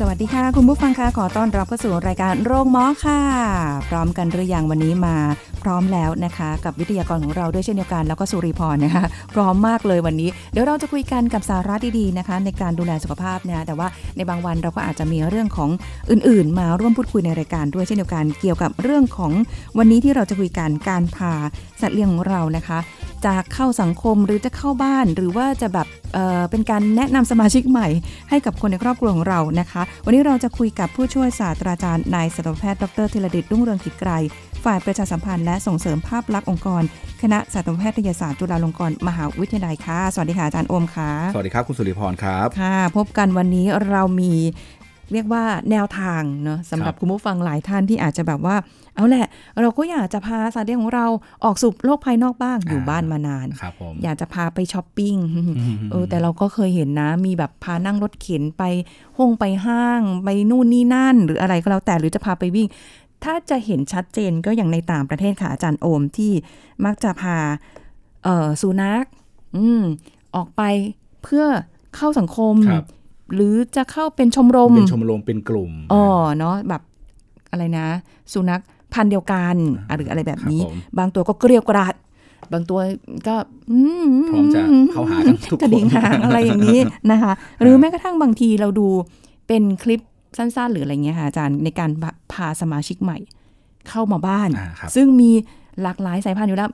สวัสดีค่ะ คุณผู้ฟังค่ะขอต้อนรับเข้าสู่รายการโรงหมอค่ะ พร้อมกันหรือยังวันนี้มา ร้อมแล้วนะคะ กับวิทยากรของเราด้วยเช่นเดียวกันแล้วก็สุริพรนะคะพร้อมมากเลยวันนี้ เดี๋ยวเราจะคุยกันกับสาระดีๆนะคะ ในการดูแลสุขภาพนะแต่ว่าในบางวันเราก็อาจจะมีเรื่องของอื่นๆ มาร่วมพูดคุยในรายการด้วยเช่นเดียวกัน เกี่ยวกับเรื่องของวันนี้ที่เราจะคุยกันการพาสัตว์เลี้ยงของเรานะคะจะเข้าสังคมหรือจะเข้าบ้านหรือว่าจะแบบเเป็นการแนะนำสมาชิกใหม่ ให้กับคนในครอบครัวของเรานะคะ วันนี้เราจะคุยกับผู้ช่วยศาสตราจารย์นายสัตวแพทย์ดรธีรดิตรุ่งเรืองกิจไกร ฝ่ายประชาสัมพันธ์และส่งเสริมภาพลักษณ์องค์กร คณะสัตวแพทยศาสตร์จุฬาลงกรณ์มหาวิทยาลัยค่ะ สวัสดีค่ะอาจารย์โอมค่ะ สวัสดีครับคุณสุริพรครับ ค่ะ พบกันวันนี้เรามีเรียกว่าแนวทางเนาะสำหรับครับคุณผู้ฟังหลายท่านที่อาจจะแบบว่า เอาแหละ เราก็อยากจะพาสัตว์เลี้ยงของเราออกสู่โลกภายนอกบ้างอยู่บ้านมานานครับผมอยากจะพาไปช้อปปิ้งมเออแต่เราก็เคยเห็นนะ มีแบบพานั่งรถเข็นไปห้องไปห้าง ไปนู่นนี่นั่น หรืออะไรก็แล้วแต่หรือจะพาไปวิ่ง ถ้าจะเห็นชัดเจนก็อย่างในต่างประเทศค่ะอาจารย์โอมที่มักจะพาเอ่อสุนัขอืมออกไปเพื่อเข้าสังคมครับหรือจะเข้าเป็นชมรม เป็นชมรมเป็นกลุ่มอ๋อเนาะแบบอะไรนะ สุนัขพันธุ์เดียวกันอะหรืออะไรแบบนี้ครับผมบางตัวก็เกลียวกราด บางตัวก็อืมพร้อมจะเข้าหากันทุกกระคดิ่งนหางอะไรอย่างนี้นะคะ หรือแม้กระทั่งบางทีเราดูเป็นคลิป สั้น ๆ หรืออะไรเงี้ยค่ะอาจารย์ในการพาสมาชิกใหม่ เข้ามาบ้านอ่าครับซึ่งมีหลากหลายสายพันธุ์อยู่แล้ว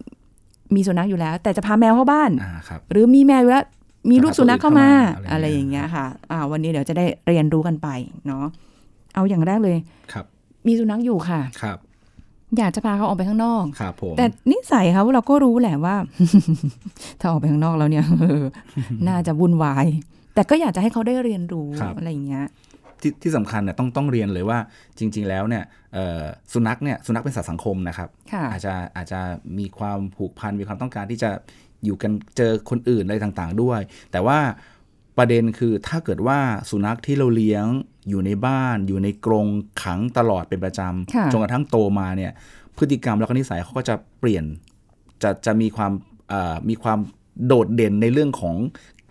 มีสุนัขอยู่แล้ว แต่จะพาแมวเข้าบ้านอ่าครับหรือมีแมวอยู่แล้วมีลูกสุนัขเข้ามาเข้ามาอะอะไรไรออย่างย่างเงี้เงี้ยยค่ะอ่าวันนี้เดี๋ยวจะได้เรียนรู้กันไปเนาะเอาอย่างแรกเลยครับ มีสุนัขอยู่ค่ะครับ อยากจะพาเขาออกไปข้างนอกครับผมแต่นิสัยเขาเราก็รู้แหละว่า ถ้าออกไปข้างนอกแล้วเนี่ยเออน่าจะวุ่นวาย แต่ก็อยากจะให้เขาได้เรียนรู้อะไรอย่างเงี้ย ที่ที่สำคัญเนี่ยต้องต้องเรียนเลยว่าจริง ๆ แล้วเนี่ยเอ่อสุนัขเนี่ยสุนัขเป็นสัตว์สังคมนะครับค่ะอาจจะอาจจะมีความผูกพันมีความต้องการที่จะอยู่กันเจอคนอื่นอะไรต่างๆด้วย แต่ว่าประเด็นคือถ้าเกิดว่าสุนัขที่เราเลี้ยงอยู่ในบ้าน อยู่ในกรงขังตลอดเป็นประจค่ะำจนกระทั่งโตมาเนี่ยพฤติกรรมแล้วก็นิสัยเขาก็จะเปลี่ยนจะจะมีความเอ่อมีความโดดเด่นในเรื่องของ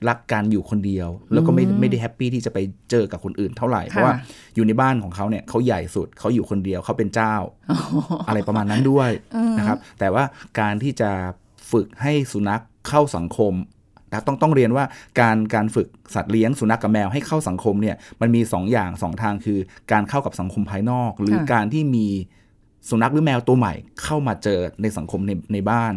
รักการอยู่คนเดียว แล้วก็ไม่ไม่ได้แฮปปี้ที่จะไปเจอกับคนอื่นเท่าไหร่ เพราะว่าอยู่ในบ้านของเขาเนี่ยเขาใหญ่สุดเขาอยู่คนเดียวเขาเป็นเจ้า อะไรประมาณนั้นด้วยนะครับ แต่ว่าการที่จะฝึกให้สุนัขเข้าสังคมนะต้องต้องเรียนว่าการการฝึกสัตว์เลี้ยงสุนัขกับแมวให้เข้าสังคมเนี่ยมันมี2อย่าง 2 ทางคือการเข้ากับสังคมภายนอก หรือค่ะการที่มี สุนัขหรือแมวตัวใหม่เข้ามาเจอในสังคมในในบ้าน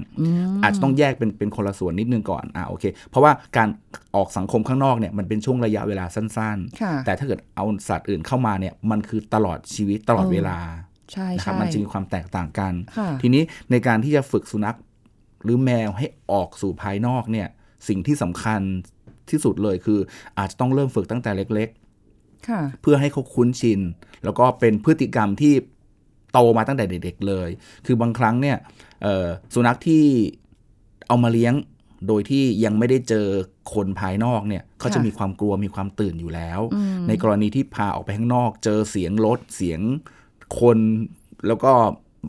อาจจะต้องแยกเป็นเป็นคนละส่วนนิดนึงก่อนอ่าโอเค เพราะว่าการออกสังคมข้างนอกเนี่ยมันเป็นช่วงระยะเวลาสั้นค่ะๆแต่ถ้าเกิดเอาสัตว์อื่นเข้ามาเนี่ยมันคือตลอดชีวิตตลอดเออเวลาใช่นะครับใช่มันจะมีความแตกต่างกันค่ะทีนี้ในการที่จะฝึกสุนัขหรือแมวให้ออกสู่ภายนอกเนี่ยสิ่งที่สำคัญที่สุดเลยคือ อาจจะต้องเริ่มฝึกตั้งแต่เล็กค่ะๆเพื่อให้เขาคุ้นชิน แล้วก็เป็นพฤติกรรมที่ โตมาตั้งแต่เด็ก ๆเลย คือบางครั้งเนี่ยเอ่อสุนัขที่เอามาเลี้ยงโดยที่ยังไม่ได้เจอคนภายนอกเนี่ยเขาจะค่ะมีความกลัวมีความตื่นอยู่แล้วอืมในกรณีที่พาออกไปข้างนอก เจอเสียงรถเสียงคนแล้วก็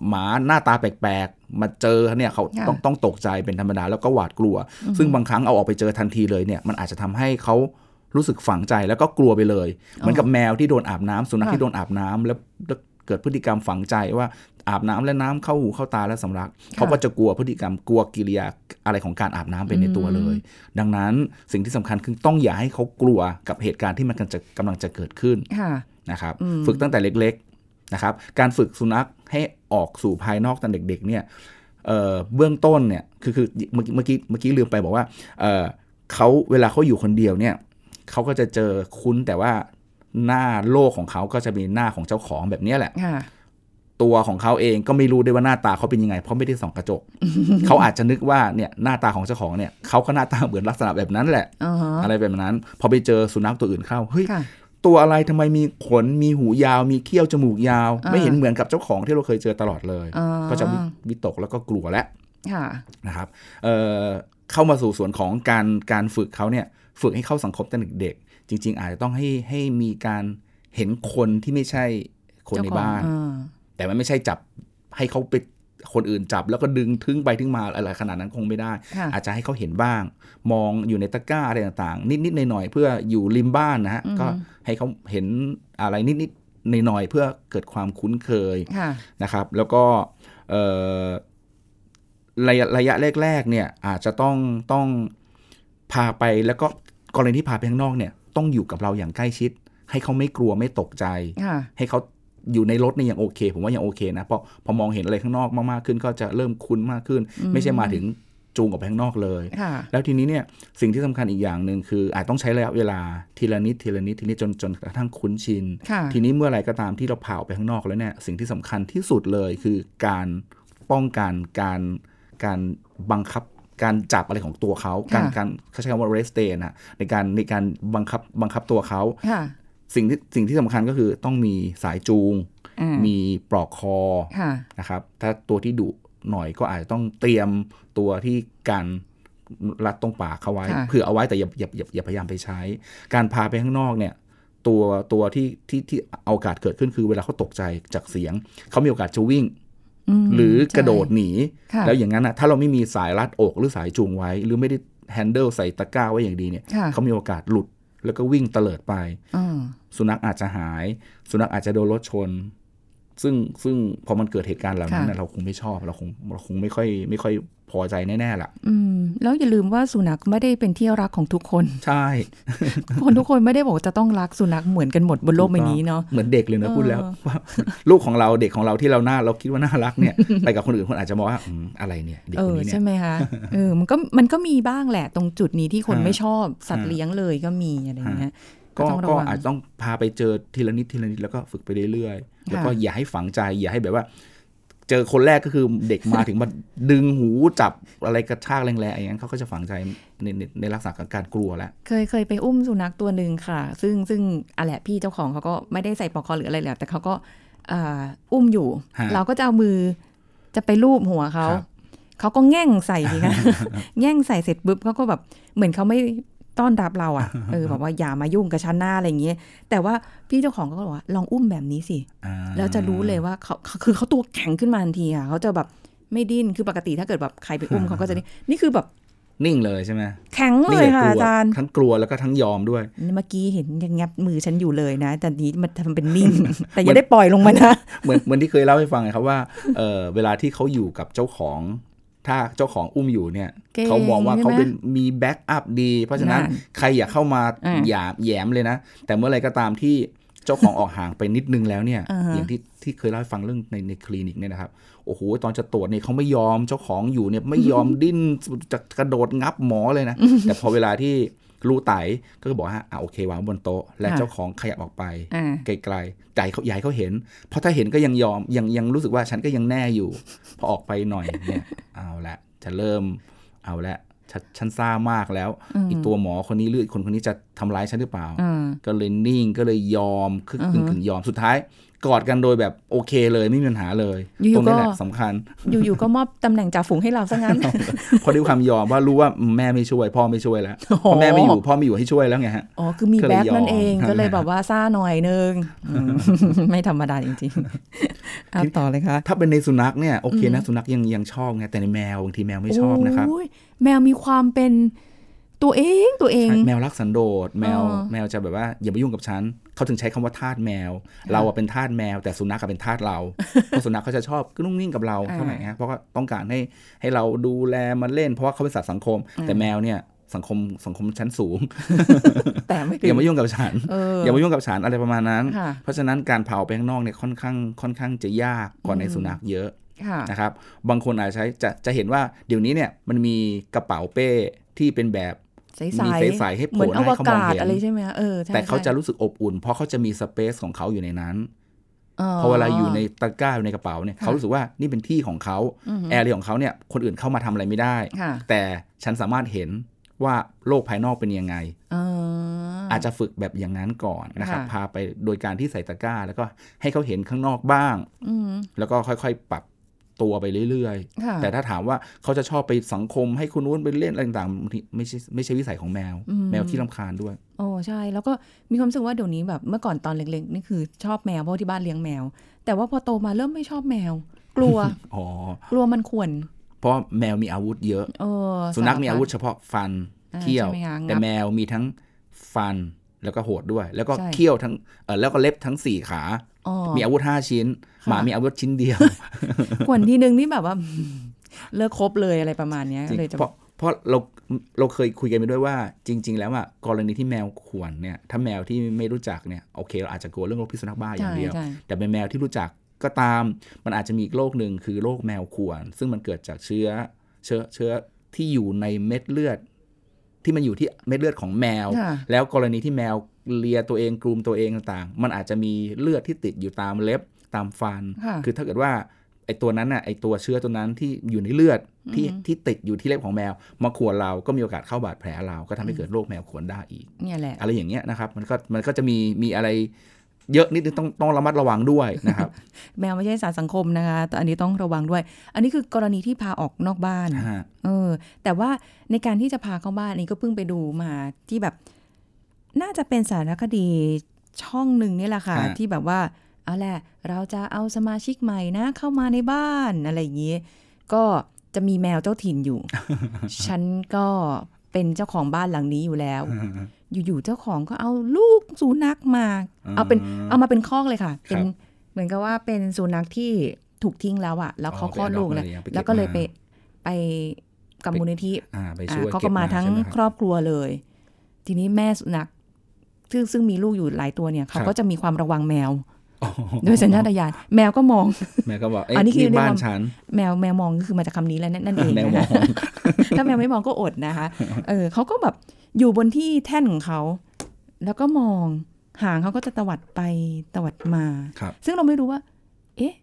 หมาหน้าตาแปลกๆ มาเจอเนี่ยเขาค่ะต้องต้องตกใจเป็นธรรมดาแล้วก็หวาดกลัว ซึ่งบางครั้งเอาออกไปเจอทันทีเลยเนี่ยมันอาจจะทำให้เขารู้สึกฝังใจแล้วก็กลัวไปเลย เหมือนกับแมวที่โดนอาบน้ำสุนัขค่ะที่โดนอาบน้ำแล้วแล้ว เกิดพฤติกรรมฝังใจว่าอาบน้ำแล้วน้ำเข้าหูเข้าตาและสำลักเขาก็จะกลัวพฤติกรรมกลัวกิริยาอะไรของการอาบน้ำไปในตัวเลย ดังนั้นสิ่งที่สำคัญคือต้องอย่าให้เขากลัวกับเหตุการณ์ที่มันกำลังจะกำลังจะเกิดขึ้นค่ะนะครับอืมฝึกตั้งแต่เล็กๆนะครับ การฝึกสุนัขให้ออกสู่ภายนอกตอนเด็ก ๆ เนี่ยเอ่อเบื้องต้นเนี่ยคือคือเมื่อกี้เมื่อกี้เมื่อกี้ลืมไปบอกว่าเอ่อเขาเวลาเขาอยู่คนเดียวเนี่ยเขาก็จะเจอคุ้นแต่ว่า หน้าโลกของเขาก็จะมีหน้าของเจ้าของแบบเนี้ยแหละค่ะตัวของเขาเองก็ไม่รู้ด้วยว่าหน้าตาเขาเป็นยังไง เพราะไม่ได้ส่องกระจก เขาอาจจะนึกว่าเนี่ยหน้าตาของเจ้าของเนี่ยเขาก็หน้าตาเหมือนลักษณะแบบนั้นแหละอ่าฮะอะไรแบบนั้น พอไปเจอสุนัขตัวอื่นเข้าเฮ้ยค่ะตัวอะไรทำไมมีขนมีหูยาว มีเขี้ยวจมูกยาวอ่าไม่เห็นเหมือนกับเจ้าของที่เราเคยเจอตลอดเลยอ่าก็จะวิวิตกแล้วก็กลัวแล้วค่ะนะครับเอ่อเข้ามาสู่ส่วนของการการฝึกเขาเนี่ยฝึกให้เข้าสังคมตั้งแต่เด็กๆ จริง ๆ อาจจะต้องให้ให้มีการเห็นคนที่ไม่ใช่คนในบ้านเจ้าของอ่าแต่มันไม่ใช่จับให้เขาไปคนอื่นจับแล้วก็ดึงทึ่งไปทึ่งมาอะไรขนาดนั้นคงไม่ได้ค่ะอาจจะให้เขาเห็นบ้าง มองอยู่ในตะกร้าอะไรต่างๆ นิดๆหน่อยๆเพื่ออยู่ริมบ้านนะฮะก็ให้เขาเห็นอะไรนิดๆหน่อยๆเพื่อเกิดความคุ้นเคยค่ะนะครับ แล้วก็เอ่อระยะระยะแรก ๆ เนี่ยอาจจะต้องต้องพาไปแล้วก็กรณีที่พาไปข้างนอกเนี่ย ต้องอยู่กับเราอย่างใกล้ชิด ให้เขาไม่กลัวไม่ตกใจค่ะให้เขาอยู่ในรถเนี่ยยังโอเค ผมว่ายังโอเคนะเพราะพอมองเห็นอะไรข้างนอกมากๆขึ้น ก็จะเริ่มคุ้นมากขึ้น ไม่ใช่มาถึงจูงออกไปข้างนอกเลยค่ะแล้วทีนี้เนี่ยสิ่งที่สำคัญอีกอย่างหนึ่งคือ อาจต้องใช้ระยะเวลาทีละนิดทีละนิดทีนี้จนจนกระทั่งคุ้นชินค่ะทีนี้เมื่อไหรก็ตามที่เราผ่าออกไปข้างนอกแล้วเนี่ยสิ่งที่สำคัญที่สุดเลยคือการป้องกันการการบังคับ การจับอะไรของตัวเขาการค่ะการเขาใช้คำว่า restrain นะในการในการบังคับบังคับตัวเขาค่ะสิ่งที่สิ่งที่สำคัญก็คือต้องมีสายจูงอ่ามีปลอกคอค่ะนะครับ ถ้าตัวที่ดุหน่อยก็อาจจะต้องเตรียมตัวที่การรัดตรงปากเขาไว้ค่ะเผื่อเอาไว้แต่อย่าอย่าอย่าอย่าพยายามไปใช้ การพาไปข้างนอกเนี่ย ตัวตัวที่ที่ที่เอาโอกาสเกิดขึ้นคือเวลาเขาตกใจจากเสียงเขามีโอกาสจะวิ่งม หรือกระโดดใช่หนีค่ะแล้วอย่างนั้นนะถ้าเราไม่มีสายรัดอกหรือสายจูงไว้ หรือไม่ได้แฮนเดิลใส่ตะกร้าไว้อย่างดีเนี่ยค่ะเขามีโอกาสหลุดแล้วก็วิ่งเตลิดไปอ่าสุนัขอาจจะหาย สุนัขอาจจะโดนรถชน ซึ่งซึ่งพอมันเกิดเหตุการณ์เหล่านั้นค่ะนะเราคงไม่ชอบเราคงเราคงไม่ค่อยไม่ค่อยพอใจแน่ๆล่ะ อืม แล้วอย่าลืมว่าสุนัขไม่ได้เป็นที่รักของทุกคน ใช่ คนทุกคนไม่ได้บอกว่าจะต้องรักสุนัขเหมือนกันหมดบนโลกใบนี้เนาะ เหมือนเด็กเลยนะเออพูดแล้วว่าลูกของเราเด็กของเราที่เราหน้าเราคิดว่าน่ารักเนี่ย ไปกับคนอื่นคนอาจจะมองว่าอืมอะไรเนี่ยเด็กเอคนอนี้เนี่ใช่ยไหมคะเออมันก็มันก็มีบ้างแหละ ตรงจุดนี้ที่คนฮะไม่ชอบสัตว์ฮะเลี้ยงเลยก็มีอะไรอย่างเงี้ยก็ต้องระก็วังอาจจะต้องพาไปเจอทีละนิดทีละนิดแล้วก็ฝึกไปเรื่อยๆ แล้วก็ค่ะอย่าให้ฝังใจ อย่าให้แบบว่า เจอคนแรกก็คือเด็กมาถึงมาดึงหูจับอะไรกระชากแรงๆอย่างนั้นเขาก็จะฝังใจในในในลักษณะของการกลัวแล้ว เคยเคยไปอุ้มสุนัขตัวหนึ่งค่ะ ซึ่งซึ่งอะแหละพี่เจ้าของเขาก็ไม่ได้ใส่ปลอกคอหรืออะไรแล้วแต่เขาก็อ่าอุ้มอยู่ฮะเราก็จะเอามือจะไปลูบหัวเขาครับเขาก็แง่งใส่สิคะแง่งใส่เสร็จปุ๊บเขาก็แบบเหมือนเขาไม่ ต้อนรับเราอะเออแบบว่าอย่ามายุ่งกับฉันหน้าอะไรอย่างเงี้ยแต่ว่าพี่เจ้าของก็บอกว่าลองอุ้มแบบนี้สิอ่าแล้วจะรู้เลยว่าเขาเขาคือเขาตัวแข็งขึ้นมาทันทีอะเขาจะแบบไม่ดิ้นคือปกติถ้าเกิดแบบใครไปอุ้มเขาก็จะนี่นี่คือแบบนิ่งเลยใช่ไหมแข็งเลนิ่งยกับค่ะกลัวอาจารย์ทั้งกลัวแล้วก็ทั้งยอมด้วย เมื่อกี้เห็นยังงับมือฉันอยู่เลยนะ แต่นี้มันทำเป็นนิ่ง แต่อย่าได้ปล่อยลงมานะ เหมือนเหมือนที่เคยเล่าให้ฟังไงครับว่าเออเวลาที่เขาอยู่กับเจ้าของ ถ้าเจ้าของอุ้มอยู่เนี่ยเก่งเขามองว่าใช่ไหมเขาเป็นมีแบ็กอัพดี เพราะฉะนั้นนั่นใครอย่าเข้ามาอ่าหยามแหยมเลยนะ แต่เมื่อไรก็ตามที่เจ้าของออกห่างไปนิดนึงแล้วเนี่ยอ่าฮะอย่างที่ที่เคยเล่าให้ฟังเรื่องในในคลินิกเนี่ยนะครับโอ้โหตอนจะตรวจเนี่ยเขาไม่ยอมเจ้าของอยู่เนี่ยไม่ยอมดิ้นจะกระโดดงับหมอเลยนะ แต่พอเวลาที่ รู้ไตก็บอกว่าอะโอเควางบนโต๊ะ และค่ะเจ้าของขยับออกไปอ่าไกลๆใจเขาอยายเขาเห็น เพราะถ้าเห็นก็ยังยอมยังยังรู้สึกว่าฉันก็ยังแน่อยู่ พอออกไปหน่อยเนี่ยเอาละจะเริ่มเอาละฉันฉันซ่ามากแล้วอืมอีกตัวหมอคนนี้หรืออีกคนคนนี้จะทำร้ายฉันหรือเปล่าอ่า ก็เลยนิ่งก็เลยยอมคึกอือกึ่ฮึงกึ่งยอมสุดท้าย กอดกันโดยแบบโอเคเลยไม่มีปัญหาเลยอยู่ๆตรงนี้แหละก็สำคัญ อยู่ๆก็มอบตำแหน่งจ่าฝูงให้เราซะงั้นเพราะด้วยความยอมว่ารู้ว่าแม่ไม่ช่วย พ่อไม่ช่วยแล้วโอ้โหพ่อแม่ไม่อยู่พ่อไม่อยู่ให้ช่วยแล้วไงฮะอ๋อคือมีก็เลยแบ็คนั่นเองยอมก็เลยนั่นแหละแบบว่าซ่าหน่อยนึงอืมไม่ธรรมดาจริงๆเอาต่อเลยค่ะถ้าเป็นในสุนัขเนี่ยโอเคนะสุนัขยังยังชอบไงแต่ในแมวบางทีแมวไม่ชอบนะครับโยแมวมีความเป็น ตัวเองตัวเองใช่แมวรักสันโดษแมวอ๋อแมวจะแบบว่าอย่ามายุ่งกับฉันเขาถึงใช้คำว่าทาสแมว เราอะเป็นทาสแมว แต่สุนัขอะเป็นทาสเราเพราะสุนัขเขาจะชอบก็นุ่งนิ่งกับเราเท่าไหร่ฮะเพราะว่าต้องการให้ให้เราดูแลมันเล่น เพราะว่าเขาเป็นสัตว์สังคม แต่แมวเนี่ยสังคมสังคมชั้นสูง แต่ไม่ถึอย่างมายุ่งกับฉันเอออย่ามายุ่งกับฉันอะไรประมาณนั้นค่ะเพราะฉะนั้นการเผาไปข้างนอกเนี่ยค่อนข้างค่อนข้างจะยากกว่าในสุนัขเยอะค่ะนะครับบางคนอาจจะใช้จะจะเห็นว่าเดี๋ยวนี้เนี่ยมันมีกระเป๋าเป้ที่เป็นแบบ ใสมีๆใสๆให้โผเหมืล่อนอให้วเขามองกาศเห็นอะไรใช่ไหมคะเออใช่แต่เขาจะใช่รู้สึกอบอุ่น เพราะเขาจะมีสเปซของเขาอยู่ในนั้นพอเวลาอยู่ในตะกร้าอยู่ในกระเป๋าเนี่ยเขารู้สึกว่านี่เป็นที่ของเขาแอร์เรียของเขาเนี่ยคนอื่นเข้ามาทำอะไรไม่ได้ค่ะแต่ฉันสามารถเห็นว่าโลกภายนอกเป็นยังไงเอออาจจะฝึกแบบอย่างนั้นก่อนนะครับค่ะพาไปโดยการที่ใส่ตะกร้า แล้วก็ให้เขาเห็นข้างนอกบ้างอืมแล้วก็ค่อยๆ ปรับ ตัวไปเรื่อยค่ะๆแต่ถ้าถามว่าเขาจะชอบไปสังคมให้คุณนู้นไปเล่นอะไรต่างๆบางทีไม่ใช่ไม่ใช่วิสัยของแมวอืมแมวที่รำคาญด้วยโอ้ใช่ แล้วก็มีความรู้สึกว่าเดี๋ยวนี้แบบเมื่อก่อนตอนเล็กๆนี่คือชอบแมวเพราะที่บ้านเลี้ยงแมว แต่ว่าพอโตมาเริ่มไม่ชอบแมว กลัวอ๋อกลัวมันข่วนเพราะแมวมีอาวุธเยอะเออสุนัขมีสรพัดอาวุธเฉพาะฟันอ่าเขี้ยวใช่ไหมคะแต่งับแมวมีทั้งฟันแล้วก็โหดด้วย แล้วก็ใช่เขี้ยวทั้งเออแล้วก็เล็บทั้งสี่ขาอ๋อ มีอาวุธห้าชิ้นค่ะหมามีอาวุธชิ้นเดียวข่วนทีนึงนี่แบบว่า เลิกคบเลยอะไรประมาณเนี้ยจริงเลยจะเพราะเพราะเราเราเคยคุยกันไปด้วยว่า จริง ๆ แล้วอะกรณีที่แมวข่วนเนี่ย ถ้าแมวที่ไม่รู้จักเนี่ยโอเคเราอาจจะกลัวเรื่องโรคพิษสุนัขบ้าอย่างใช่เดียวใช่แต่เป็นแมวที่รู้จักก็ตาม มันอาจจะมีอีกโรคหนึ่งคือโรคแมวข่วน ซึ่งมันเกิดจากเชื้อ เชื้อเชื้อที่อยู่ในเม็ดเลือด ที่มันอยู่ที่เม็ดเลือดของแมวค่ะแล้วกรณีที่แมว เลียตัวเองกรูมตัวเองต่างๆ มันอาจจะมีเลือดที่ติดอยู่ตามเล็บตามฟันค่ะคือถ้าเกิดว่าไอตัวนั้นน่ะไอตัวเชื้อตัวนั้นที่อยู่ในเลือดที่ที่ติดอยู่ที่เล็บของแมว มาข่วนเราก็มีโอกาสเข้าบาดแผลเรา ก็ทำให้เกิดโรคแมวข่วนได้อีกเนี่ยแหละอะไรอย่างเงี้ยนะครับมันก็มันก็จะมีมีอะไรเยอะนิดนึงต้องต้องระมัดระวังด้วยนะครับ แมวไม่ใช่สัตว์สังคมนะคะแต่อันนี้ต้องระวังด้วย อันนี้คือกรณีที่พาออกนอกบ้านฮะเออแต่ว่าในการที่จะพาเข้าบ้านอันนี้ก็เพิ่งไปดูมาที่แบบ น่าจะเป็นสารคดีช่องหนึ่งนี่แหละค่ะ ที่แบบว่าเอาแหละเราจะเอาสมาชิกใหม่นะ เข้ามาในบ้านอะไรอย่างนี้ ก็จะมีแมวเจ้าถิ่นอยู่ ฉันก็เป็นเจ้าของบ้านหลังนี้อยู่แล้ว อยู่ๆเจ้าของก็เอาลูกสุนัขมา เอาเป็นเอามาเป็นคอกเลยค่ะ เป็นเหมือนกับว่าเป็นสุนัขที่ถูกทิ้งแล้วอะแล้วเขาคลอดลูกเลยแล้วก็เลยไปไปกับมูลนิธิอ่าไปอ่าช่วยเขาก็มาทั้งใช่ไหครอบครัวเลย ทีนี้แม่สุนัข ซึ่งซึ่งมีลูกอยู่หลายตัวเนี่ยเขาก็จะมีความระวังแมวอ๋อโดยสัญชาตญาณแมวก็มอง แม่ก็บอกเอ้ยอันนี้คือนี่บ้านเรียกว่าฉันแมวแมวมองก็คือมาจากคำนี้แล้วนั่นนั่นเองแมวนะมอคะงถ้าแมวไม่มองก็อดนะคะ เออเขาก็แบบอยู่บนที่แท่นของเขาแล้วก็มองหางเขาก็จะตวัดไปตวัดมาครับซึ่งเราไม่รู้ว่า เอ๊ะ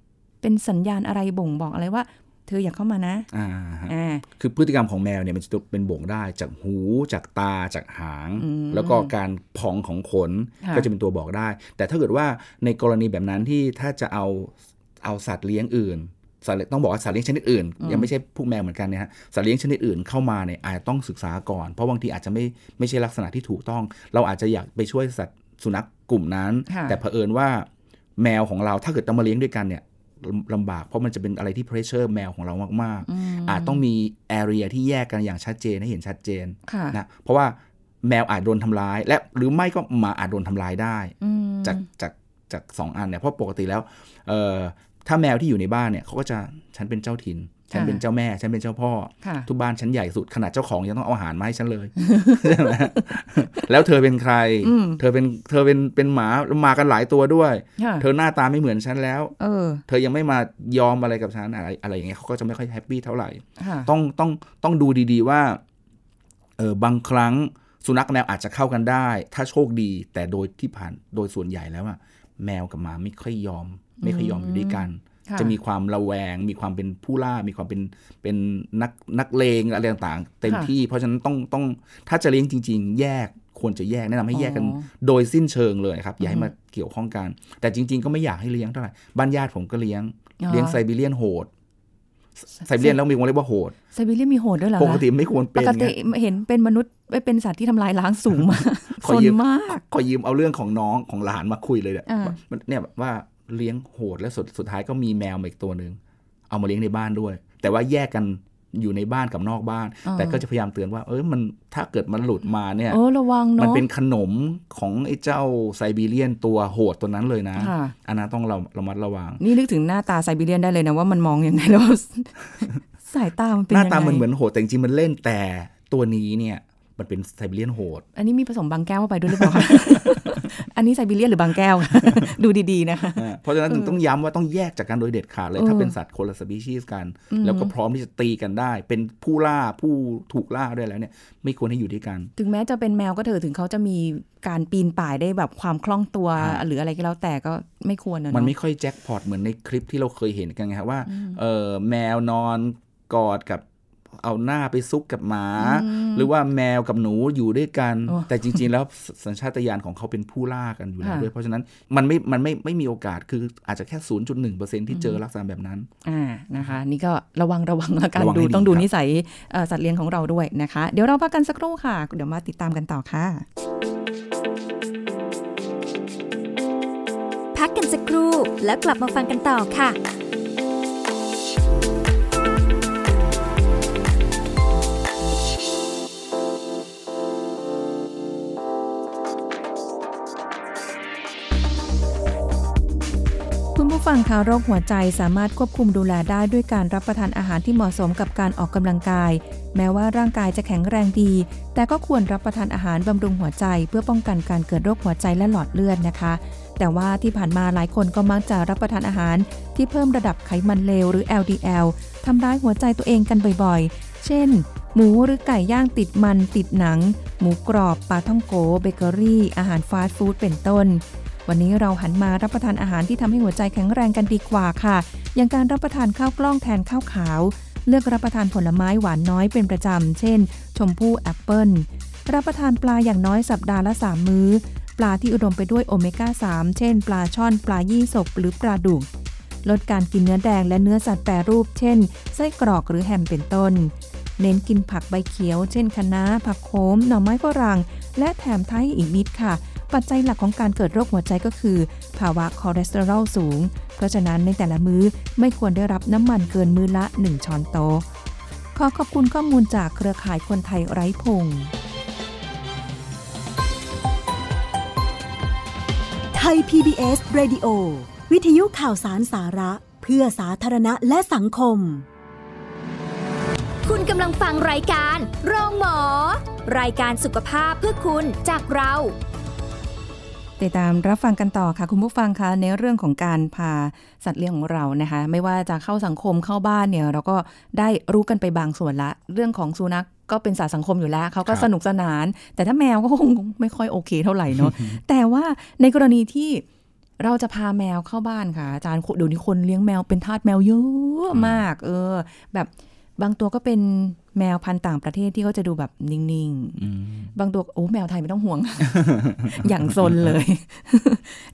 เป็นสัญญาณอะไรบ่งบอกอะไรว่าเธ ออยากเข้ามานะอ่าฮะอ่าคือพฤติกรรมของแมวเนี่ยมันจะเป็นบ่งได้จากหูจากตาจากหางอืมแล้วก็การพองของขนค่ะก็จะเป็นตัวบอกได้ แต่ถ้าเกิดว่าในกรณีแบบนั้นที่ถ้าจะเอาเอาสัตว์เลี้ยงอื่นสัตว์เลี้ยงต้องบอกว่าสัตว์เลี้ยงชนิดอื่น ยังไม่ใช่พวกแมวเหมือนกันเนี่ยฮะสัตว์เลี้ยงชนิดอื่นเข้ามาเนี่ยอาจจะต้องศึกษาก่อน เพราะบางทีอาจจะไม่ไม่ใช่ลักษณะที่ถูกต้อง เราอาจจะอยากไปช่วยสัตว์สุนัขกลุ่มนั้นค่ะแต่เผอิญว่าแมวของเราถ้าเกิดต้องมาเลี้ยงด้วยกันเนี่ย ลำลำบาก เพราะมันจะเป็นอะไรที่ pressure แมวของเรามากๆ อาจต้องมี area ที่แยกกันอย่างชัดเจนให้เห็นชัดเจนค่ะนะเพราะว่าแมวอาจโดนทำร้าย และหรือไม่ก็หมาอาจโดนทำร้ายได้อืมจากจากจากสองอันเนี่ยเพราะปกติแล้วเอ่อถ้าแมวที่อยู่ในบ้านเนี่ยเขาก็จะฉันเป็นเจ้าถิ่น ฉันเป็นเจ้าแม่ ฉันเป็นเจ้าพ่อค่ะทุกบ้านฉันใหญ่สุดขนาดเจ้าของยังต้องเอาอาหารมาให้ฉันเลยใช่ไหมแล้วเธอเป็นใครอืมเธอเป็นเธอเป็นเป็นหมามากันหลายตัวด้วยค่ะเธอหน้าตาไม่เหมือนฉันแล้วเออ เธอยังไม่มายอมอะไรกับฉันอะไรอะไรอย่างเงี้ยเขาก็จะไม่ค่อยแฮปปี้เท่าไหร่ค่ะต้องต้องต้องดูดีๆว่าเออบางครั้งสุนัขแมวอาจจะเข้ากันได้ ถ้าโชคดี แต่โดยที่ผ่านโดยส่วนใหญ่แล้วอะแมวกับหมาไม่ค่อยยอม ไม่ค่อยยอมอยู่ด้วยกันค่ะ จะมีความระแวง มีความเป็นผู้ล่า มีความเป็นเป็นนักนักเลงอะไรต่างๆ เต็มค่ะที่ เพราะฉะนั้นต้องต้องถ้าจะเลี้ยงจริง ๆ แยกควรจะแยกแนะนำให้แยกกันอ๋อโดยสิ้นเชิงเลยครับอย่าให้มาเกี่ยวข้องกัน แต่จริง ๆ ก็ไม่อยากให้เลี้ยงเท่าไหร่บ้านญาติผมก็เลี้ยงอ๋อเลี้ยงไซบีเรียนโหดไซบีเรียนแล้วมีวงเล็บว่าโหดไซบีเรียนมีโหดด้วยเหรอปคะกติไม่ควรปเป็นกติไงเห็นเป็นมนุษย์ไม่เป็นสัตว์ที่ทำลายล้างสูงมากขอสนยืมมากขอยืมเอาเรื่องของน้องของหลานมาคุยเลยเนี่ยอ่ามันเนี่ยแบบว่า เลี้ยงโหดแล้วสุดสุดท้ายก็มีแมวมาอีกตัวหนึ่งเอามาเลี้ยงในบ้านด้วย แต่ว่าแยกกันอยู่ในบ้านกับนอกบ้าน แต่ก็จะพยายามเตือนว่า เอ้ยมันถ้าเกิดมันหลุดมาเนี่ยเออระวังมันเนาะเป็นขนมของไอ้เจ้าไซบีเรียนตัวโหดตัวนั้นเลยนะค่ะอันนั้นต้องเราเรามัดระวัง นี่นึกถึงหน้าตาไซบีเรียนได้เลยนะว่ามันมองยังไงแล้วสายตามันเป็นหยังไงน้าตามันเหมือนโหดแต่จริงๆมันเล่นแต่ตัวนี้เนี่ย มันเป็นไซบีเรียนโหด อันนี้มีผสมบางแก้วเข้าไปด้วยหรือเปล่าคะ อันนี้ไซบีเรียนหรือบางแก้ว ดูดีๆนะคะอ่าเพราะฉะนั้นถึงต้องย้ำว่าต้องแยกจากกันโดยเด็ดขาดเลยเออถ้าเป็นสัตว์คนละสปีชีส์กัน แล้วก็พร้อมที่จะตีกันได้ เป็นผู้ล่าผู้ถูกล่าด้วยแล้วเนี่ย ไม่ควรให้อยู่ด้วยกัน ถึงแม้จะเป็นแมวก็เถอะถึงเขาจะมีการปีนป่ายได้แบบความคล่องตัวอ่าหรืออะไรก็แล้วแต่ก็ไม่ควรนะมันเนาะไม่ค่อยแจ็คพอตเหมือนในคลิปที่เราเคยเห็นกันไงครับว่าเออแมวนอนกอดกับ เอาหน้าไปซุกกับหมา หรือว่าแมวกับหนูอยู่ด้วยกันโอ้แต่จริง ๆ แล้วสสัญชาตญาณของเขาเป็นผู้ล่ากันอยู่แล้วค่ะด้วย เพราะฉะนั้นมันไม่มันไม่ไม่มีโอกาสคืออาจจะแค่ 0.1%ที่เจอลักษณะแบบนั้นอ่านะคะ นี่ก็ระวังระวังละกันระวังให้ดูดีต้องดูครับนิสัยเอ่อสัตว์เลี้ยงของเราด้วยนะคะ เดี๋ยวเราพักกันสักครู่ค่ะ เดี๋ยวมาติดตามกันต่อค่ะพักกันสักครู่แล้วกลับมาฟังกันต่อค่ะ ผู้ฟังคะโรคหัวใจสามารถควบคุมดูแลได้ด้วยการรับประทานอาหารที่เหมาะสมกับการออกกำลังกาย แม้ว่าร่างกายจะแข็งแรงดี แต่ก็ควรรับประทานอาหารบำรุงหัวใจ เพื่อป้องกันการเกิดโรคหัวใจและหลอดเลือดนะคะ แต่ว่าที่ผ่านมาหลายคนก็มักจะรับประทานอาหาร ที่เพิ่มระดับไขมันเลวหรือ LDL ทำร้ายหัวใจตัวเองกันบ่อยๆ เช่น หมูหรือไก่ย่างติดมันติดหนัง หมูกรอบปลาท่องโกเบเกอรี่ อาหารฟาสต์ฟู้ดเป็นต้น วันนี้เราหันมารับประทานอาหารที่ทำให้หัวใจแข็งแรงกันดีกว่าค่ะ อย่างการรับประทานข้าวกล้องแทนข้าวขาว เลือกรับประทานผลไม้หวานน้อยเป็นประจำ เช่น ชมพู่แอปเปิลรับประทานปลาอย่างน้อยสัปดาห์ละ 3 มื้อ ปลาที่อุดมไปด้วยโอเมก้า 3 เช่น ปลาช่อน ปลายี่สกหรือปลาดุก ลดการกินเนื้อแดงและเนื้อสัตว์แปรรูป เช่น ไส้กรอกหรือแฮมเป็นต้น เน้นกินผักใบเขียว เช่นคะน้า ผักโขม หน่อไม้ฝรั่ง และแถมท้ายอีกนิดค่ะ ปัจจัยหลักของการเกิดโรคหัวใจก็คือ ภาวะคอเลสเตอรอลสูง เพราะฉะนั้นในแต่ละมื้อไม่ควรได้รับน้ำมันเกินมื้อละ 1 ช้อนโต๊ะ ขอขอบคุณข้อมูลจากเครือข่ายคนไทยไร้พงไทย PBS Radio วิทยุข่าวสารสาระ เพื่อสาธารณะและสังคม คุณกำลังฟังรายการโรงหมอ รายการสุขภาพเพื่อคุณจากเรา ติดตามรับฟังกันต่อค่ะคุณผู้ฟังคะในเรื่องของการพาสัตว์เลี้ยงของเรานะคะไม่ว่าจะเข้าสังคมเข้าบ้านเนี่ยเราก็ได้รู้กันไปบางส่วนละ เรื่องของสุนัขก็เป็นสัตว์สังคมอยู่แล้วเขาก็ครับสนุกสนาน แต่ถ้าแมวก็คงไม่ค่อยโอเคเท่าไหร่เนาะแต่ว่าในกรณีที่เราจะพาแมวเข้าบ้านค่ะอาจารย์เดี๋ยวนี้คนเลี้ยงแมวเป็นทาสแมวเยอะมาก เออ แบบบางตัวก็เป็น แมวพันธุ์ต่างประเทศที่เขาจะดูแบบนิ่งๆอืมบางตัวโอ้แมวไทยไม่ต้องห่วง อย่างซนเลย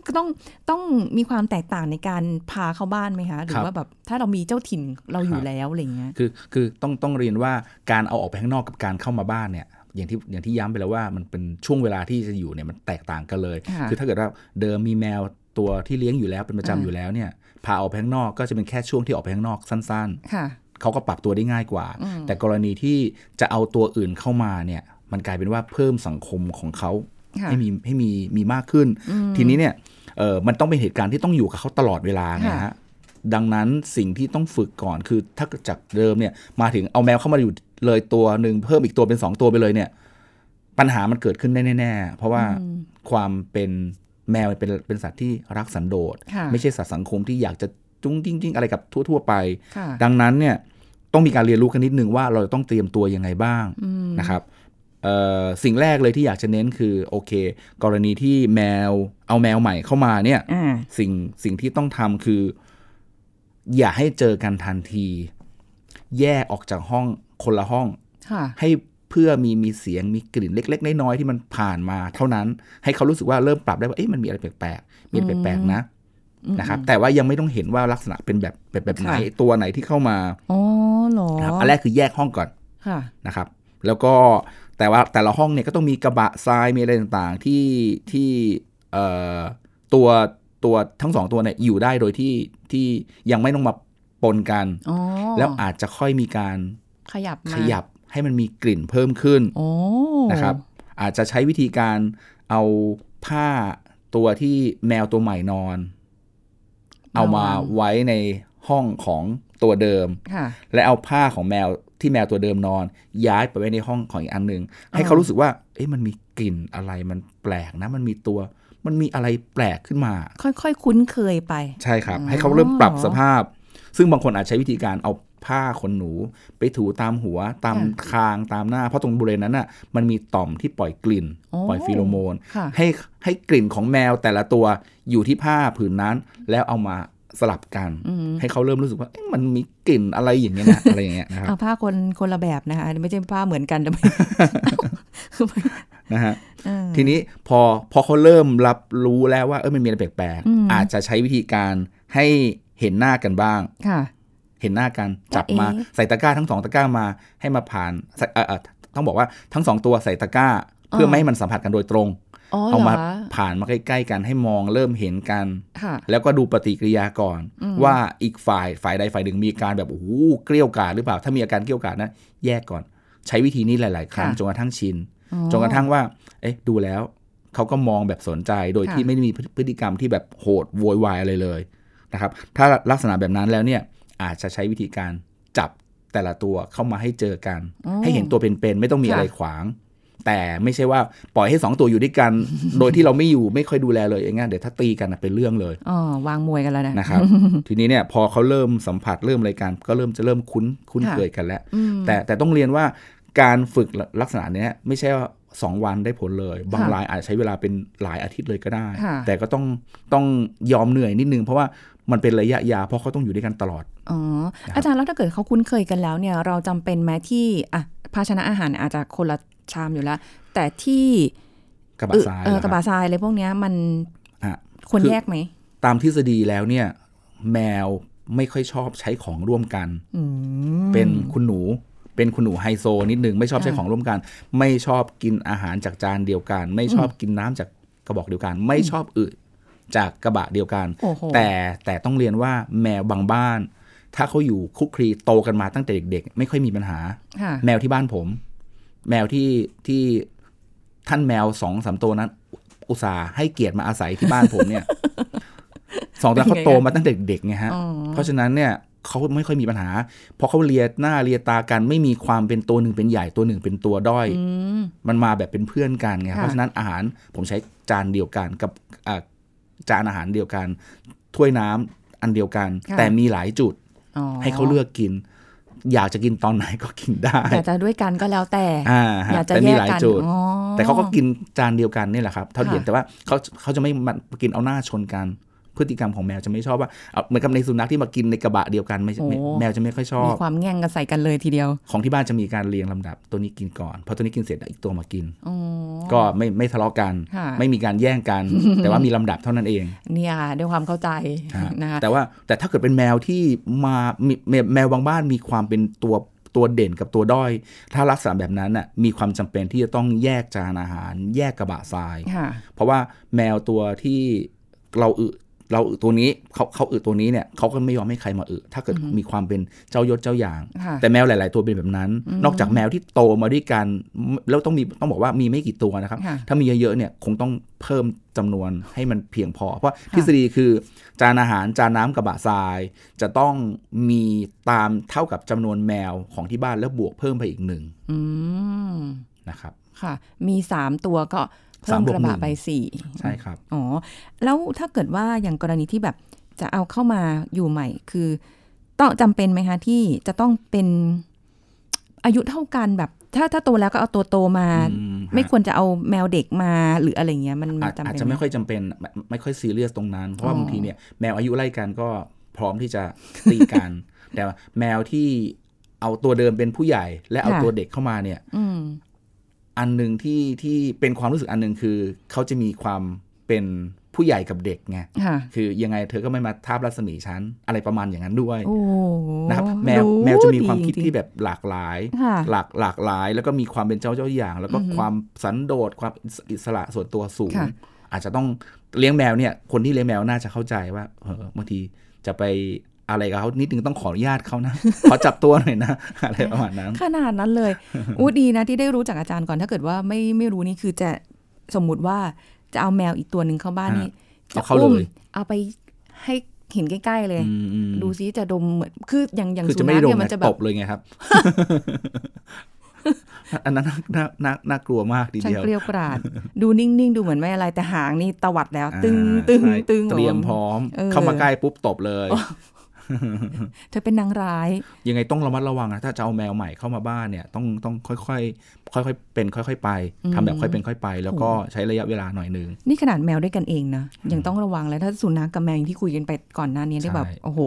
ก็ต้องต้องมีความแตกต่างในการพาเข้าบ้านไหมคะหรืครัอบว่าแบบถ้าเรามีเจ้าถิ่นเราอยู่ครับแล้วอะไรอย่างเงี้ย คือคือต้องต้องเรียนว่าการเอาออกไปข้างนอกกับการเข้ามาบ้านเนี่ยอย่างที่อย่างที่ย้ำไปแล้วว่ามันเป็นช่วงเวลาที่จะอยู่เนี่ยมันแตกต่างกันเลยค่ะคือถ้าเกิดว่าเดิมมีแมวตัวที่เลี้ยงอยู่แล้วเป็นประจำอ่าอยู่แล้วเนี่ยพาออกไปข้างนอกก็จะเป็นแค่ช่วงที่ออกไปข้างนอกสั้นค่ะๆ เขาก็ปรับตัวได้ง่ายกว่าอืมแต่กรณีที่จะเอาตัวอื่นเข้ามาเนี่ย มันกลายเป็นว่าเพิ่มสังคมของเขาค่ะให้มีให้มีมีมากขึ้น ทีนี้เนี่ยเออมันต้องเป็นเหตุการณ์ที่ต้องอยู่กับเขาตลอดเวลาไงค่ะฮะดังนั้นสิ่งที่ต้องฝึกก่อนคือถ้าเกิดจากเดิมเนี่ยมาถึงเอาแมวเข้ามาอยู่เลยตัวหนึ่งเพิ่มอีกตัวเป็นสองตัวไปเลยเนี่ย ปัญหามันเกิดขึ้นได้แน่ๆเพราะว่าความเป็นแมวเป็นเป็นสัตว์ที่รักสันโดษค่ะไม่ใช่สัตว์สังคมที่อยากจะ จุ้งจิ้งจิ้งอะไรกับทั่ว ๆ ไปค่ะดังนั้นเนี่ยต้องมีการเรียนรู้กันนิดนึงว่าเราจะต้องเตรียมตัวยังไงบ้างนะครับเอ่อสิ่งแรกเลยที่อยากจะเน้นคือโอเค กรณีที่แมวเอาแมวใหม่เข้ามาเนี่ยอ่าสิ่งสิ่งที่ต้องทำคือ อย่าให้เจอกันทันที แยกออกจากห้องคนละห้องค่ะให้เพื่อมีมีเสียงมีกลิ่นเล็ก ๆ น้อยๆที่มันผ่านมา เท่านั้นให้เขารู้สึกว่าเริ่มปรับได้ว่าเอ๊ะมันมีอะไรแปลกๆมีอะไรแปลกๆนะ นะครับ แต่ว่ายังไม่ต้องเห็นว่าลักษณะเป็นแบบแบบแบบไหนค่ะตัวไหนที่เข้ามาอ๋อเหรอนะครับอันแรกคือแยกห้องก่อนค่ะนะครับ แล้วก็แต่ว่าแต่ละห้องเนี่ยก็ต้องมีกระบะทรายมีอะไรต่างๆ ที่ที่เอ่อตัวตัวทั้งสองตัวเนี่ยอยู่ได้โดยที่ที่ยังไม่ต้องมาปนกันอ๋อแล้วอาจจะค่อยมีการขยับมาขยับให้มันมีกลิ่นเพิ่มขึ้นโอ้นะครับ อาจจะใช้วิธีการเอาผ้าตัวที่แมวตัวใหม่นอน เอามาไว้ในห้องของตัวเดิมค่ะและเอาผ้าของแมวที่แมวตัวเดิมนอน ย้ายไปไว้ในห้องของอีกอันหนึ่งให้เขารู้สึกว่า เอ๊ะมันมีกลิ่นอะไรมันแปลกนะ มันมีตัว มันมีอะไรแปลกขึ้นมา ค่อยๆคุ้นเคยไป ใช่ครับอ๋อให้เขาเริ่มปรับสภาพ ซึ่งบางคนอาจใช้วิธีการเอา ผ้าขนหนู ไปถูตามหัว ตามคางตามหน้า เพราะตรงบริเวณนั้นน่ะมันมีต่อมที่ปล่อยกลิ่นโอ้ปล่อยฟีโรโมนค่ะให้ให้กลิ่นของแมวแต่ละตัวอยู่ที่ผ้าผืนนั้น แล้วเอามาสลับกัน ให้เขาเริ่มรู้สึกว่าเอ๊ะมันมีกลิ่นอะไรอย่างเงี้ยนะอะไรอย่างเงี้ยนะครับเอาผ้าคนคนละแบบนะคะอันนี้ไม่ใช่ผ้าเหมือนกันแต่ไม่นะฮะเออทีนี้พอพอเขาเริ่มรับรู้แล้วว่าเออมันมีอะไรแปลกอืมๆอาจจะใช้วิธีการให้เห็นหน้ากันบ้างค่ะ เห็นหน้ากันจับมาเอ๊ะใส่ตะกร้าทั้งสองตะกร้ามาให้มาผ่านใส่เอ่อเอ่อต้องบอกว่าทั้งสองตัวใส่ตะกร้า เพื่อไม่ให้มันสัมผัสกันโดยตรงอ๋อเอามาเหรอผ่านมาใกล้ ๆ กันให้มองเริ่มเห็นกันค่ะแล้วก็ดูปฏิกิริยาก่อนอืมว่าอีกฝ่ายฝ่ายใดฝ่ายหนึ่งมีอาการแบบโอ้โหเกลี้ยวกล่อมหรือเปล่า ถ้ามีอาการเกลี้ยวกล่อมนะแยกก่อน ใช้วิธีนี้หลาย ๆ ครั้งค่ะจนกระทั่งชินอ๋อจนกระทั่งว่า เอ๊ะดูแล้วเขาก็มองแบบสนใจโดยค่ะที่ไม่ได้มีพฤติกรรมที่แบบโหดโวยวายอะไรเลยนะครับ ถ้าลักษณะแบบนั้นแล้วเนี่ย อาจจะใช้วิธีการจับแต่ละตัวเข้ามาให้เจอกันอ๋อให้เห็นตัวเป็นๆไม่ต้องมีค่ะอะไรขวาง แต่ไม่ใช่ว่าปล่อยให้สองตัวอยู่ด้วยกัน โดยที่เราไม่อยู่ไม่ค่อยดูแลเลยอย่างเงี้ยเดี๋ยวถ้าตีกันนะเป็นเรื่องเลยอ๋อวางมวยกันแล้วนะนะครับ ทีนี้เนี่ยพอเขาเริ่มสัมผัสเริ่มอะไรกัน ก็เริ่มจะเริ่มคุ้นคุ้นค่ะเคยกันแล้วอืมแต่แต่ต้องเรียนว่าการฝึกลักษณะเนี้ยไม่ใช่ว่าสองวันได้ผลเลย บางค่ะรายอาจจะใช้เวลาเป็นหลายอาทิตย์เลยก็ได้ค่ะแต่ก็ต้องต้องยอมเหนื่อยนิดนึง เพราะว่า มันเป็นระยะยาวเพราะเขาต้องอยู่ด้วยกันตลอด อ๋อครับอาจารย์แล้วถ้าเกิดเขาคุ้นเคยกันแล้วเนี่ย เราจำเป็นไหมที่อะภาชนะอาหารอาจจะคนละชามอยู่แล้ว แต่ที่กระบะทรายเออเหรอกระบะทรายอะไรพวกเนี้ยมันฮะควรคือแยกไหม ตามทฤษฎีแล้วเนี่ย แมวไม่ค่อยชอบใช้ของร่วมกันอืมเป็นคุณหนู เป็นคุณหนูไฮโซนิดนึงไม่ชอบใช้ค่ะของร่วมกัน ไม่ชอบกินอาหารจากจานเดียวกัน ไม่ชอบกินน้ำจากกระบอกเดียวกัน ไม่ชอบอึ จากกระบะเดียวกันโอ้โหแต่แต่ต้องเรียนว่าแมวบางบ้าน ถ้าเขาอยู่คุกคลีโตกันมาตั้งแต่เด็กๆ ไม่ค่อยมีปัญหาค่ะแมวที่บ้านผม แมวที่ที่ท่านแมวสองสามตัวนั้น อุตส่าห์ให้เกียรติมาอาศัยที่บ้านผมเนี่ยสองตัวเขาโตมาตั้งแต่เด็กๆไงฮะอ๋อเพราะฉะนั้นเนี่ยเขาไม่ค่อยมีปัญหา เพราะเขาเลียหน้าเลียตากันไม่มีความเป็นตัวหนึ่งเป็นใหญ่ตัวหนึ่งเป็นตัวด้อยอืมมันมาแบบเป็นเพื่อนกันไงค่ะเพราะฉะนั้นอาหารผมใช้จานเดียวกันกับอ่า จานอาหารเดียวกัน ถ้วยน้ำอันเดียวกันค่ะแต่มีหลายจุดอ๋อให้เขาเลือกกิน อยากจะกินตอนไหนก็กินได้อยากจะด้วยกันก็แล้วแต่อ่าฮะอยากจะแต่แยมีกหลายกันจุดอ๋อแต่เขาก็กินจานเดียวกันนี่แหละครับ เท่าที่เห็นค่ะแต่ว่าเขาเขาจะไม่มากินเอาหน้าชนกัน พฤติกรรมของแมวจะไม่ชอบว่าเอาเหมือนกับในสุนัขที่มากินในกระบะเดียวกันไม่ไม่โอ้แมวจะไม่ค่อยชอมีบความแง่งกันใส่กันเลยทีเดียว ของที่บ้านจะมีการเรียงลำดับตัวนี้กินก่อนพอตัวนี้กินเสร็จอีกตัวมากินอ๋อก็ไม่ไม่ทะเลาะกันค่ะไม่มีการแย่งกัน แต่ว่ามีลำดับเท่านั้นเองเนี่ยค่ะด้วยความเข้าใจฮะนะคะแต่ว่าแต่ถ้าเกิดเป็นแมวที่มามีแมวแมวบางบ้านมีความเป็นตัวตัวเด่นกับตัวด้อย ถ้าลักษณะแบบนั้นน่ะมีความจำเป็นที่จะต้องแยกจานอาหาร แยกกระบะทรายค่ะเพราะว่าแมวตัวที่เราอึ เราอึตัวนี้เขาเขาอึตัวนี้เนี่ยเขาก็ไม่ยอมให้ใครมาอึถ้าเกิดมีความเป็นเจ้ายศเจ้าอย่างค่ะแต่แมวหลาย ๆ ตัวเป็นแบบนั้น นอกจากแมวที่โตมาด้วยกันแล้วต้องมีต้องบอกว่ามีไม่กี่ตัวนะครับค่ะถ้ามีเยอะ ๆ เนี่ยคงต้องเพิ่มจำนวนให้มันเพียงพอ เพราะทฤษฎีคือจานอาหารจานน้ำกระบะทราย จะต้องมีตามเท่ากับจำนวนแมวของที่บ้านแล้วบวกเพิ่มไปอีกหนึ่งอืมนะครับค่ะ มีสามตัวก็ เพิ่สามมบวกกระหนึ่บะงไปสี่ใช่ครับอ๋อแล้วถ้าเกิดว่าอย่างกรณีที่แบบจะเอาเข้ามาอยู่ใหม่ คือ ต้องจำเป็นไหมคะที่จะต้องเป็นอายุเท่ากันแบบ ถ้าถ้าโตแล้วก็เอาตัวโตมาอืมฮะไม่ควรจะเอาแมวเด็กมาหรืออะไรเงี้ยมันมัอานจจำอาจเป็นจะไม่ไหมค่อยจำเป็นไม่ไม่ค่อยซีเรียสตรงนั้น เพราะว่าอ๋อบางทีเนี่ยแมวอายุไล่กันก็พร้อมที่จะตีกัน แต่ว่าแมวที่เอาตัวเดิมเป็นผู้ใหญ่ และเอาตัวเด็กเข้ามาเนี่ย อืมอันหนึ่งที่ที่เป็นความรู้สึกอันหนึ่งคือเขาจะมีความเป็นผู้ใหญ่กับเด็กไงค่ะคือยังไงเธอก็ไม่มาทาบรัศมีฉันอะไรประมาณอย่างนั้นด้วยโอ้นะครับแมวรู้แมวจะมีความคิดจริงๆที่แบบหลากหลายค่ะหลากหลากหลาย แล้วก็มีความเป็นเจ้าเจ้าอย่าง แล้วก็ความสันโดษความอิสระส่วนตัวสูงค่ะอาจจะต้องเลี้ยงแมวเนี่ยคนที่เลี้ยงแมวน่าจะเข้าใจว่าเออบางทีจะไป อะไรกับเขานิดนึงต้องขออนุญาตเขานะขอจับตัวหน่อยนะอะไรประมาณนั้นขนาดนั้นเลยอู้ดีนะที่ได้รู้จากอาจารย์ก่อนถ้าเกิดว่าไม่ไม่รู้นี่คือจะสมมุติว่าจะเอาแมวอีกตัวหนึ่งเข้าบ้านนี่เอาเข้าเลยอุ้มเอาไปให้เห็นใกล้ ๆ เลยอืมอืมดูซิจะดมเหมือนคืออย่างอย่างคือสุจะนัไม่ขได้ดมเนี่ยมันนะจะแบตบบเลยไงครับอันนั้นน่าน่าน่าน่ากลัวมากทีช่างเดียวเกลียวกราด ดูนิ่ง ๆ ดูเหมือนไม่อะไรแต่หางนี่ตวัดแล้ว ตึงอ่าตึงใช่ตึงเตรียมพร้อมเออเข้ามาใกล้ปุ๊บตบเลย เธอเป็นนางร้าย ยังไงต้องระมัดระวังนะถ้าจะเอาแมวใหม่เข้ามาบ้านเนี่ยต้องต้องค่อยๆค่อยๆเป็นค่อย ๆ ไปอืมทำแบบค่อยเป็นค่อยไป แล้วก็ใช้ระยะเวลาหน่อยหนึงนี่ขนาดแมวด้วยกันเองนะยังต้องระวังเลยถ้าสุนัขกับแมวอย่างที่คุยกันไปก่อนหน้านี้ได้แบบใช่โอ้โห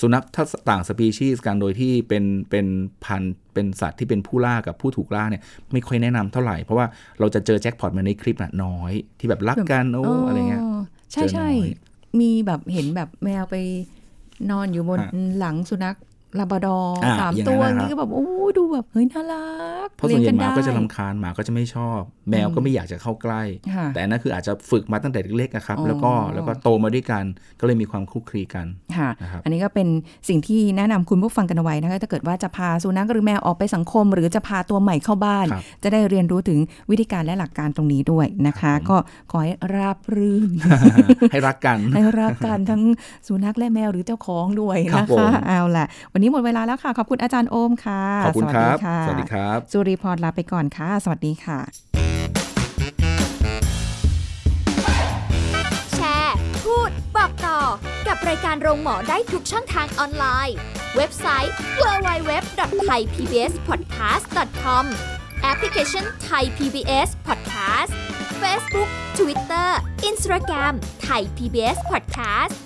สุนัขถ้าต่างสปีชีส์กันโดยที่เป็นเป็นพันธุ์เป็นสัตว์ที่เป็นผู้ล่ากับผู้ถูกล่าเนี่ยไม่ค่อยแนะนำเท่าไหร่เพราะว่าเราจะเจอแจ็คพอตมาในคลิปน่ะน้อย ที่แบบรักกันโอ้อะไรเงี้ยใช่เจอน้ใช่อยมีแบบเห็นแบบแมวไป นอนอยู่บนฮะหลังสุนัข ลาบราดอร์อ่าสามอย่างตัวนั้นนะครับนี่ก็แบบโอ้ดูแบบเฮ้ยน่ารักเพราะส่วนใหญ่หมาก็จะเลี้ยงลำคาญหมาก็จะไม่ชอบ แมวก็ไม่อยากจะเข้าใกล้ค่ะแต่อันนั่นคืออาจจะฝึกมาตั้งแต่เล็กๆนะครับอ๋อแล้วก็แล้วก็โตมาด้วยกันก็เลยมีความคลุกคลีกันค่ะนะครับอันนี้ก็เป็นสิ่งที่แนะนำคุณผู้ฟังกันเอาไว้นะคะถ้าเกิดว่าจะพาสุนัขหรือแมวออกไปสังคม หรือจะพาตัวใหม่เข้าบ้านครับจะได้เรียนรู้ถึงวิธีการและหลักการตรงนี้ด้วยนะคะครับผมก็ขอให้ราบรื่น ให้รักกันให้รักกันทั้งสุนัขและแมวหรือเจ้าของด้วยครับนะผคะมเอาล่ะวันนี้หมดเวลาแล้วค่ะ ขอบคุณอาจารย์โอมค่ะ ขอบคุณครับสสวัวัสสดีดีค่ะครับ สุริพรลาไปก่อนค่ะ สวัสดีค่ะ แชร์ พูด บอกต่อ กับรายการโรงหมอได้ทุกช่องทางออนไลน์ เว็บไซต์ www.thaipbspodcast.com แอปพลิเคชัน Thai PBS Podcast Facebook Twitter Instagram Thai PBS Podcast